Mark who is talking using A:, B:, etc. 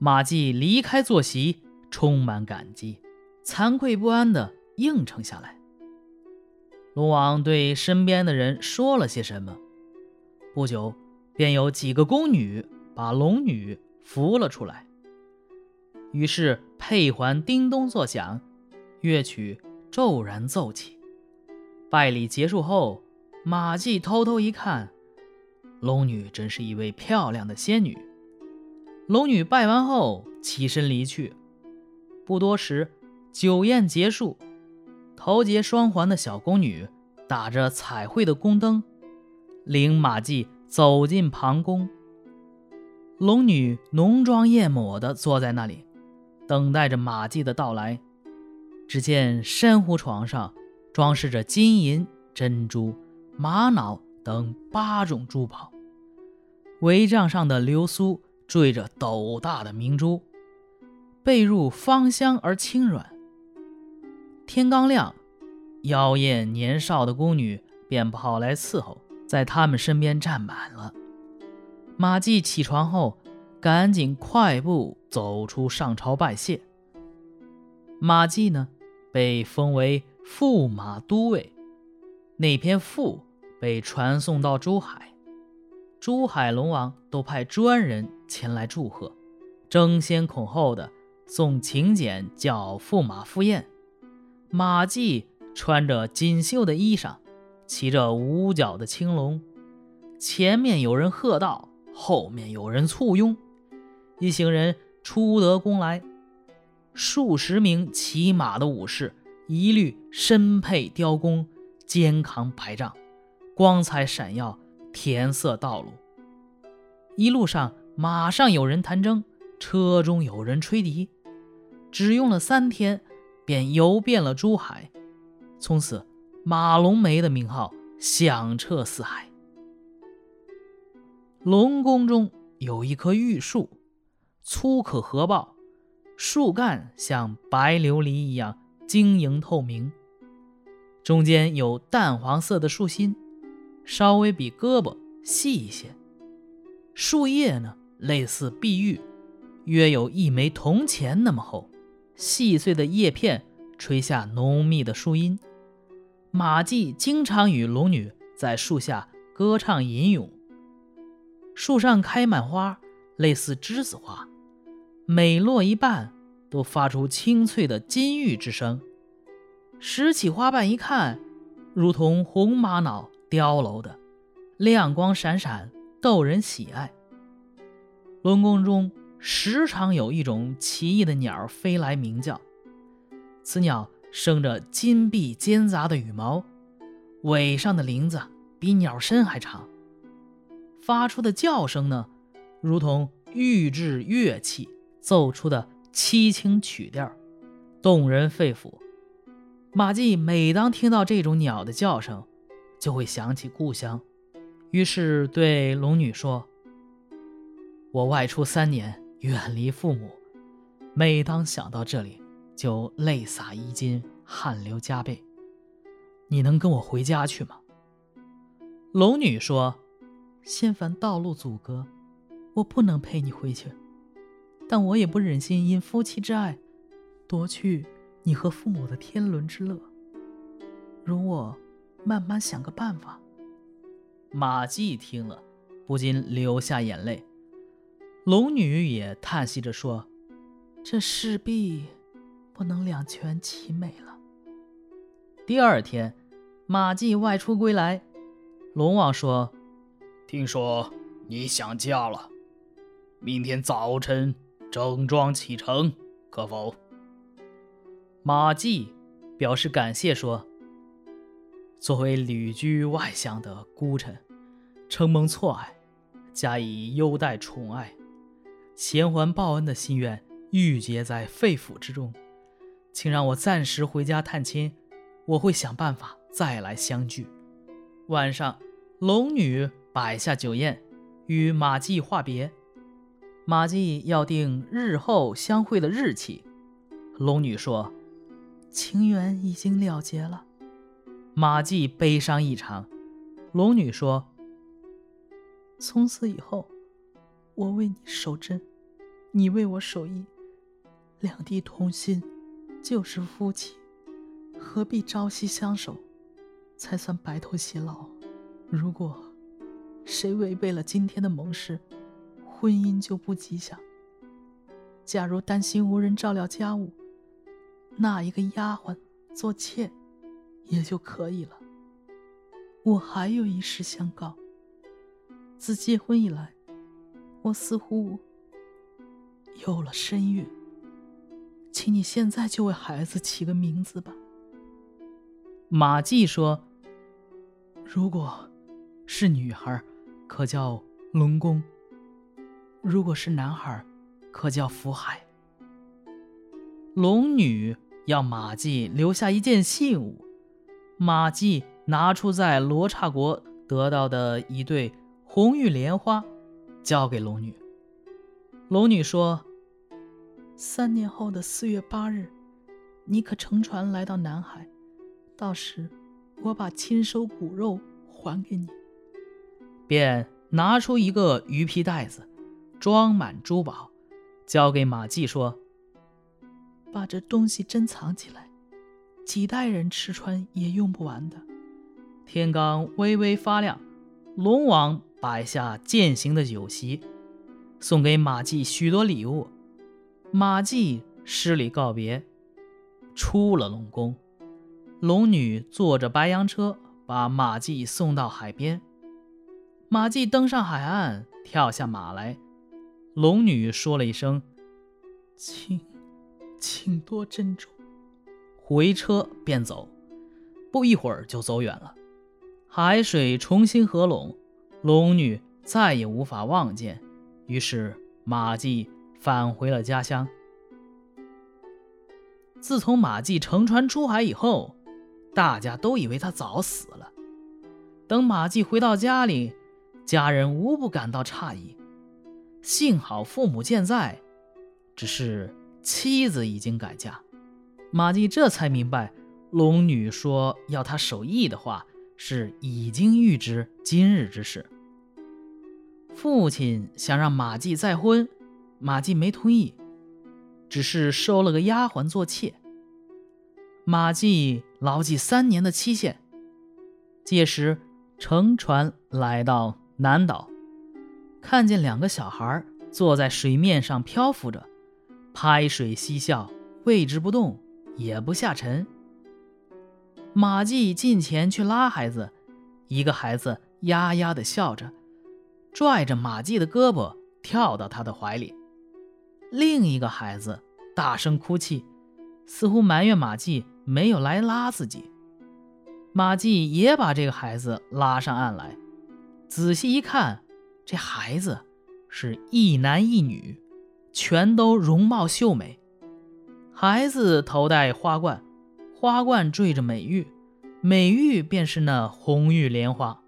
A: 马季离开坐席，充满感激，惭愧不安地应承下来。龙王对身边的人说了些什么，不久，便有几个宫女把龙女扶了出来。于是佩环叮咚作响，乐曲骤然奏起。拜礼结束后，马季偷偷一看，龙女真是一位漂亮的仙女。龙女拜完后起身离去。不多时，酒宴结束，头结双环的小宫女打着彩绘的宫灯，领马季走进旁宫。龙女浓妆艳抹地坐在那里，等待着马季的到来。只见珊瑚床上装饰着金银、珍珠、玛瑙等八种珠宝，帷帐上的流苏。缀着斗大的明珠，被褥芳香而轻软。天刚亮，妖艳年少的宫女便跑来伺候，在他们身边站满了。马季起床后，赶紧快步走出上朝拜谢。马季呢，被封为驸马都尉，那篇赋被传送到珠海。珠海龙王都派专人前来祝贺，争先恐后的送请柬叫驸马赴宴。马季穿着锦绣的衣裳，骑着五角的青龙，前面有人喝道，后面有人簇拥，一行人出得宫来。数十名骑马的武士一律身佩雕弓，肩扛白杖，光彩闪耀。填色道路，一路上马上有人弹筝，车中有人吹笛，只用了三天，便游遍了珠海。从此，马龙梅的名号响彻四海。龙宫中有一棵玉树，粗可合抱，树干像白琉璃一样晶莹透明，中间有淡黄色的树心。稍微比胳膊细一些，树叶呢类似碧玉，约有一枚铜钱那么厚。细碎的叶片吹下浓密的树荫，马季经常与龙女在树下歌唱吟咏。树上开满花，类似栀子花，每落一瓣都发出清脆的金玉之声。拾起花瓣一看，如同红玛瑙。雕镂的，亮光闪闪，逗人喜爱。龙宫中时常有一种奇异的鸟飞来鸣叫，此鸟生着金碧尖杂的羽毛，尾上的鳞子比鸟身还长，发出的叫声呢，如同玉制乐器奏出的凄清曲调，动人肺腑。马季每当听到这种鸟的叫声，就会想起故乡，于是对龙女说：“我外出三年，远离父母，每当想到这里，就泪洒衣襟，汗流浃背。你能跟我回家去吗？”龙女说：“仙凡道路阻隔，我不能陪你回去，但我也不忍心因夫妻之爱，夺去你和父母的天伦之乐。容我。”慢慢想个办法。马季听了，不禁流下眼泪。龙女也叹息着说：“这势必不能两全其美了。”第二天，马季外出归来，龙王说：“
B: 听说你想家了，明天早晨整装启程，可否？”
A: 马季表示感谢说。作为旅居外乡的孤臣，承蒙错爱，加以优待宠爱，衔还报恩的心愿郁结在肺腑之中，请让我暂时回家探亲，我会想办法再来相聚。晚上，龙女摆下酒宴，与马季话别。马季要定日后相会的日期，龙女说：“情缘已经了结了。”马季悲伤异常，龙女说：“从此以后，我为你守贞，
C: 你为我守义，两地同心，就是夫妻，何必朝夕相守，才算白头偕老？如果谁违背了今天的盟誓，婚姻就不吉祥。假如担心无人照料家务，纳一个丫鬟做妾，也就可以了。我还有一事相告。自结婚以来，我似乎有了身孕，请你现在就为孩子起个名字吧。
A: 马季说：“
C: 如果是女孩，可叫龙宫；如果是男孩，可叫福海。”
A: 龙女要马季留下一件信物，马季拿出在罗刹国得到的一对。红玉莲花交给龙女。龙女说：“
C: 三年后的四月八日，你可乘船来到南海，到时我把亲收骨肉还给你。”
A: 便拿出一个鱼皮袋子，装满珠宝，交给马季说：“
C: 把这东西珍藏起来，几代人吃穿也用不完的。”
A: 天刚微微发亮，龙王。摆下践行的酒席，送给马季许多礼物。马季施礼告别，出了龙宫。龙女坐着白羊车，把马季送到海边。马季登上海岸，跳下马来。龙女说了一声：“
C: 请，请多珍重。”
A: 回车便走。不一会儿就走远了。海水重新合拢。龙女再也无法望见，于是马季返回了家乡。自从马季乘船出海以后，大家都以为他早死了。等马季回到家里，家人无不感到诧异。幸好父母健在，只是妻子已经改嫁。马季这才明白，龙女说要他守义的话。是已经预知今日之事。父亲想让马季再婚，马季没同意，只是收了个丫鬟做妾。马季牢记三年的期限，届时乘船来到南岛，看见两个小孩坐在水面上漂浮着，拍水嬉笑，位置不动，也不下沉。马季近前去拉孩子，一个孩子呀呀的笑着，拽着马季的胳膊跳到他的怀里；另一个孩子大声哭泣，似乎埋怨马季没有来拉自己。马季也把这个孩子拉上岸来，仔细一看，这孩子是一男一女，全都容貌秀美。孩子头戴花冠。花冠缀着美玉，美玉便是那红玉莲花。